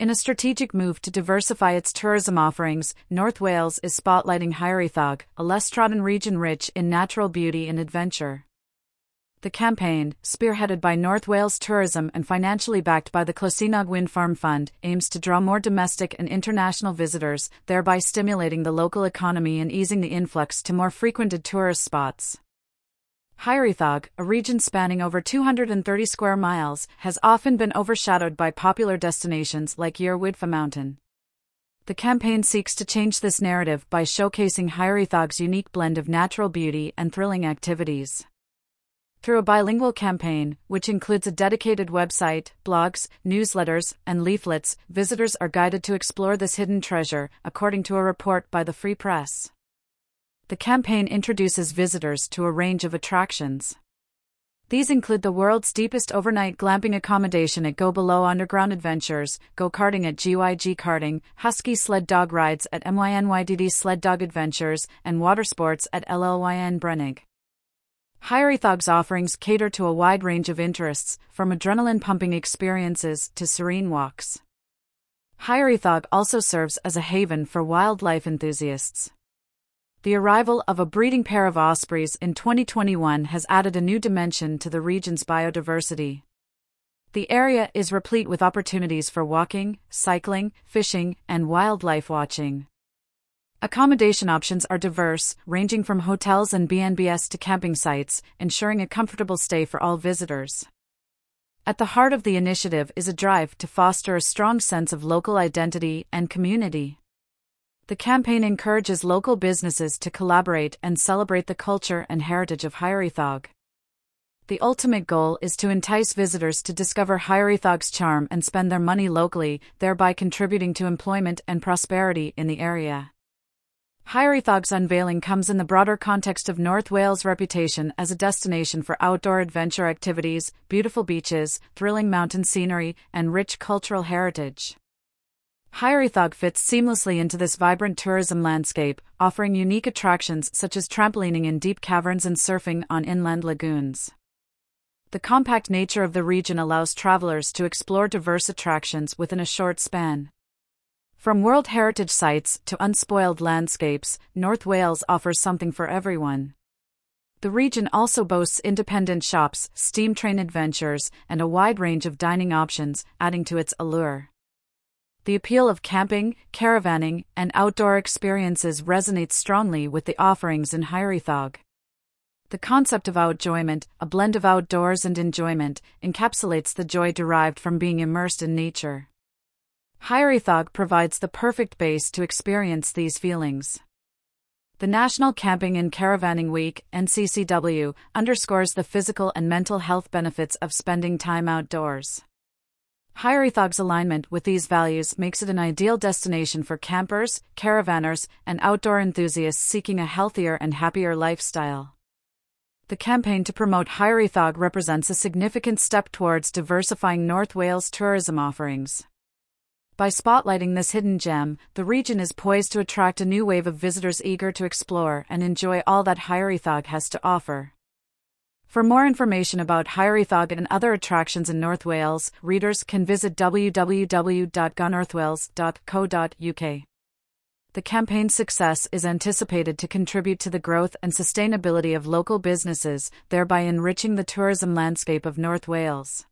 In a strategic move to diversify its tourism offerings, North Wales is spotlighting Hiraethog, a less trodden region rich in natural beauty and adventure. The campaign, spearheaded by North Wales Tourism and financially backed by the Clocaenog Wind Farm Fund, aims to draw more domestic and international visitors, thereby stimulating the local economy and easing the influx to more frequented tourist spots. Hiraethog, a region spanning over 230 square miles, has often been overshadowed by popular destinations like Yr Wyddfa Mountain. The campaign seeks to change this narrative by showcasing Hiraethog's unique blend of natural beauty and thrilling activities. Through a bilingual campaign, which includes a dedicated website, blogs, newsletters, and leaflets, visitors are guided to explore this hidden treasure, according to a report by the Free Press. The campaign introduces visitors to a range of attractions. These include the world's deepest overnight glamping accommodation at Go Below Underground Adventures, go karting at GYG Karting, husky sled dog rides at MYNYDD Sled Dog Adventures, and water sports at LLYN Brenig. Hiraethog's offerings cater to a wide range of interests, from adrenaline pumping experiences to serene walks. Hiraethog also serves as a haven for wildlife enthusiasts. The arrival of a breeding pair of ospreys in 2021 has added a new dimension to the region's biodiversity. The area is replete with opportunities for walking, cycling, fishing, and wildlife watching. Accommodation options are diverse, ranging from hotels and BNBS to camping sites, ensuring a comfortable stay for all visitors. At the heart of the initiative is a drive to foster a strong sense of local identity and community. The campaign encourages local businesses to collaborate and celebrate the culture and heritage of Hiraethog. The ultimate goal is to entice visitors to discover Hiraethog's charm and spend their money locally, thereby contributing to employment and prosperity in the area. Hiraethog's unveiling comes in the broader context of North Wales' reputation as a destination for outdoor adventure activities, beautiful beaches, thrilling mountain scenery, and rich cultural heritage. Hiraethog fits seamlessly into this vibrant tourism landscape, offering unique attractions such as trampolining in deep caverns and surfing on inland lagoons. The compact nature of the region allows travelers to explore diverse attractions within a short span. From World Heritage Sites to unspoiled landscapes, North Wales offers something for everyone. The region also boasts independent shops, steam train adventures, and a wide range of dining options, adding to its allure. The appeal of camping, caravanning, and outdoor experiences resonates strongly with the offerings in Hiraethog. The concept of outjoyment, a blend of outdoors and enjoyment, encapsulates the joy derived from being immersed in nature. Hiraethog provides the perfect base to experience these feelings. The National Camping and Caravanning Week, NCCW, underscores the physical and mental health benefits of spending time outdoors. Hiraethog's alignment with these values makes it an ideal destination for campers, caravanners, and outdoor enthusiasts seeking a healthier and happier lifestyle. The campaign to promote Hiraethog represents a significant step towards diversifying North Wales tourism offerings. By spotlighting this hidden gem, the region is poised to attract a new wave of visitors eager to explore and enjoy all that Hiraethog has to offer. For more information about Hiraethog and other attractions in North Wales, readers can visit www.gonorthwales.co.uk. The campaign's success is anticipated to contribute to the growth and sustainability of local businesses, thereby enriching the tourism landscape of North Wales.